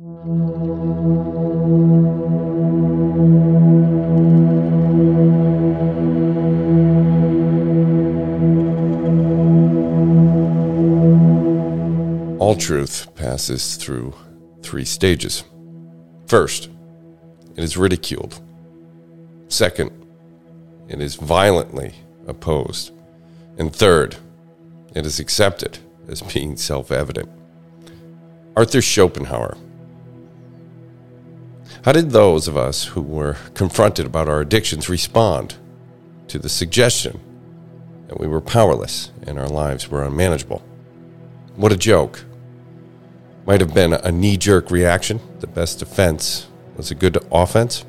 All truth passes through three stages. First, it is ridiculed. Second, it is violently opposed. And third, it is accepted as being self evident. Arthur Schopenhauer. How did those of us who were confronted about our addictions respond to the suggestion that we were powerless and our lives were unmanageable? What a joke might have been a knee jerk reaction. The best defense was a good offense.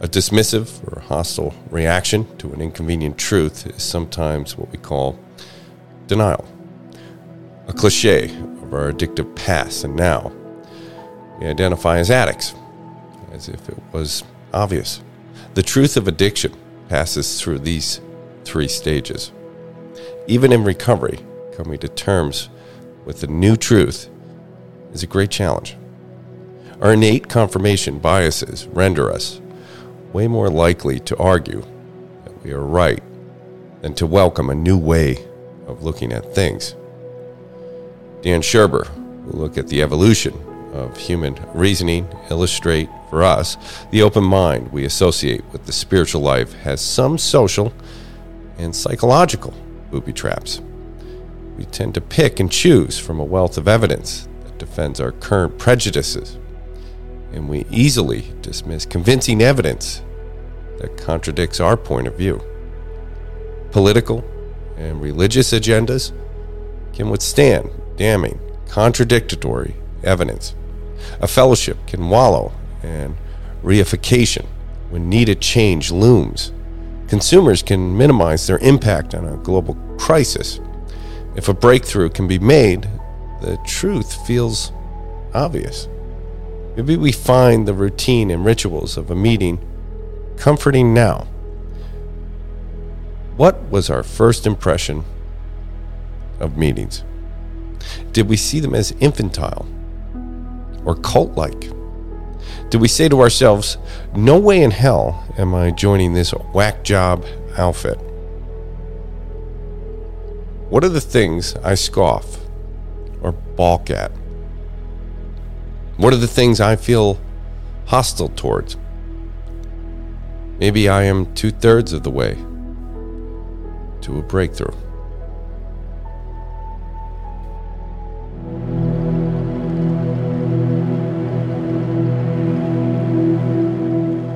A dismissive or hostile reaction to an inconvenient truth is sometimes what we call denial. A cliche of our addictive past, and now we identify as addicts, as if it was obvious. The truth of addiction passes through these three stages. Even in recovery, coming to terms with the new truth is a great challenge. Our innate confirmation biases render us way more likely to argue that we are right than to welcome a new way of looking at things. Dan Sperber, who look at the evolution of human reasoning, illustrate for us the open mind we associate with the spiritual life has some social and psychological booby traps. We tend to pick and choose from a wealth of evidence that defends our current prejudices, and we easily dismiss convincing evidence that contradicts our point of view. Political and religious agendas can withstand damning, contradictory evidence. A fellowship can wallow and reification when needed change looms. Consumers can minimize their impact on a global crisis. If a breakthrough can be made, the truth feels obvious. Maybe we find the routine and rituals of a meeting comforting now. What was our first impression of meetings? Did we see them as infantile or cult like? Do we say to ourselves, No way in hell am I joining this whack job outfit? What are the things I scoff or balk at? What are the things I feel hostile towards? Maybe I am two thirds of the way to a breakthrough.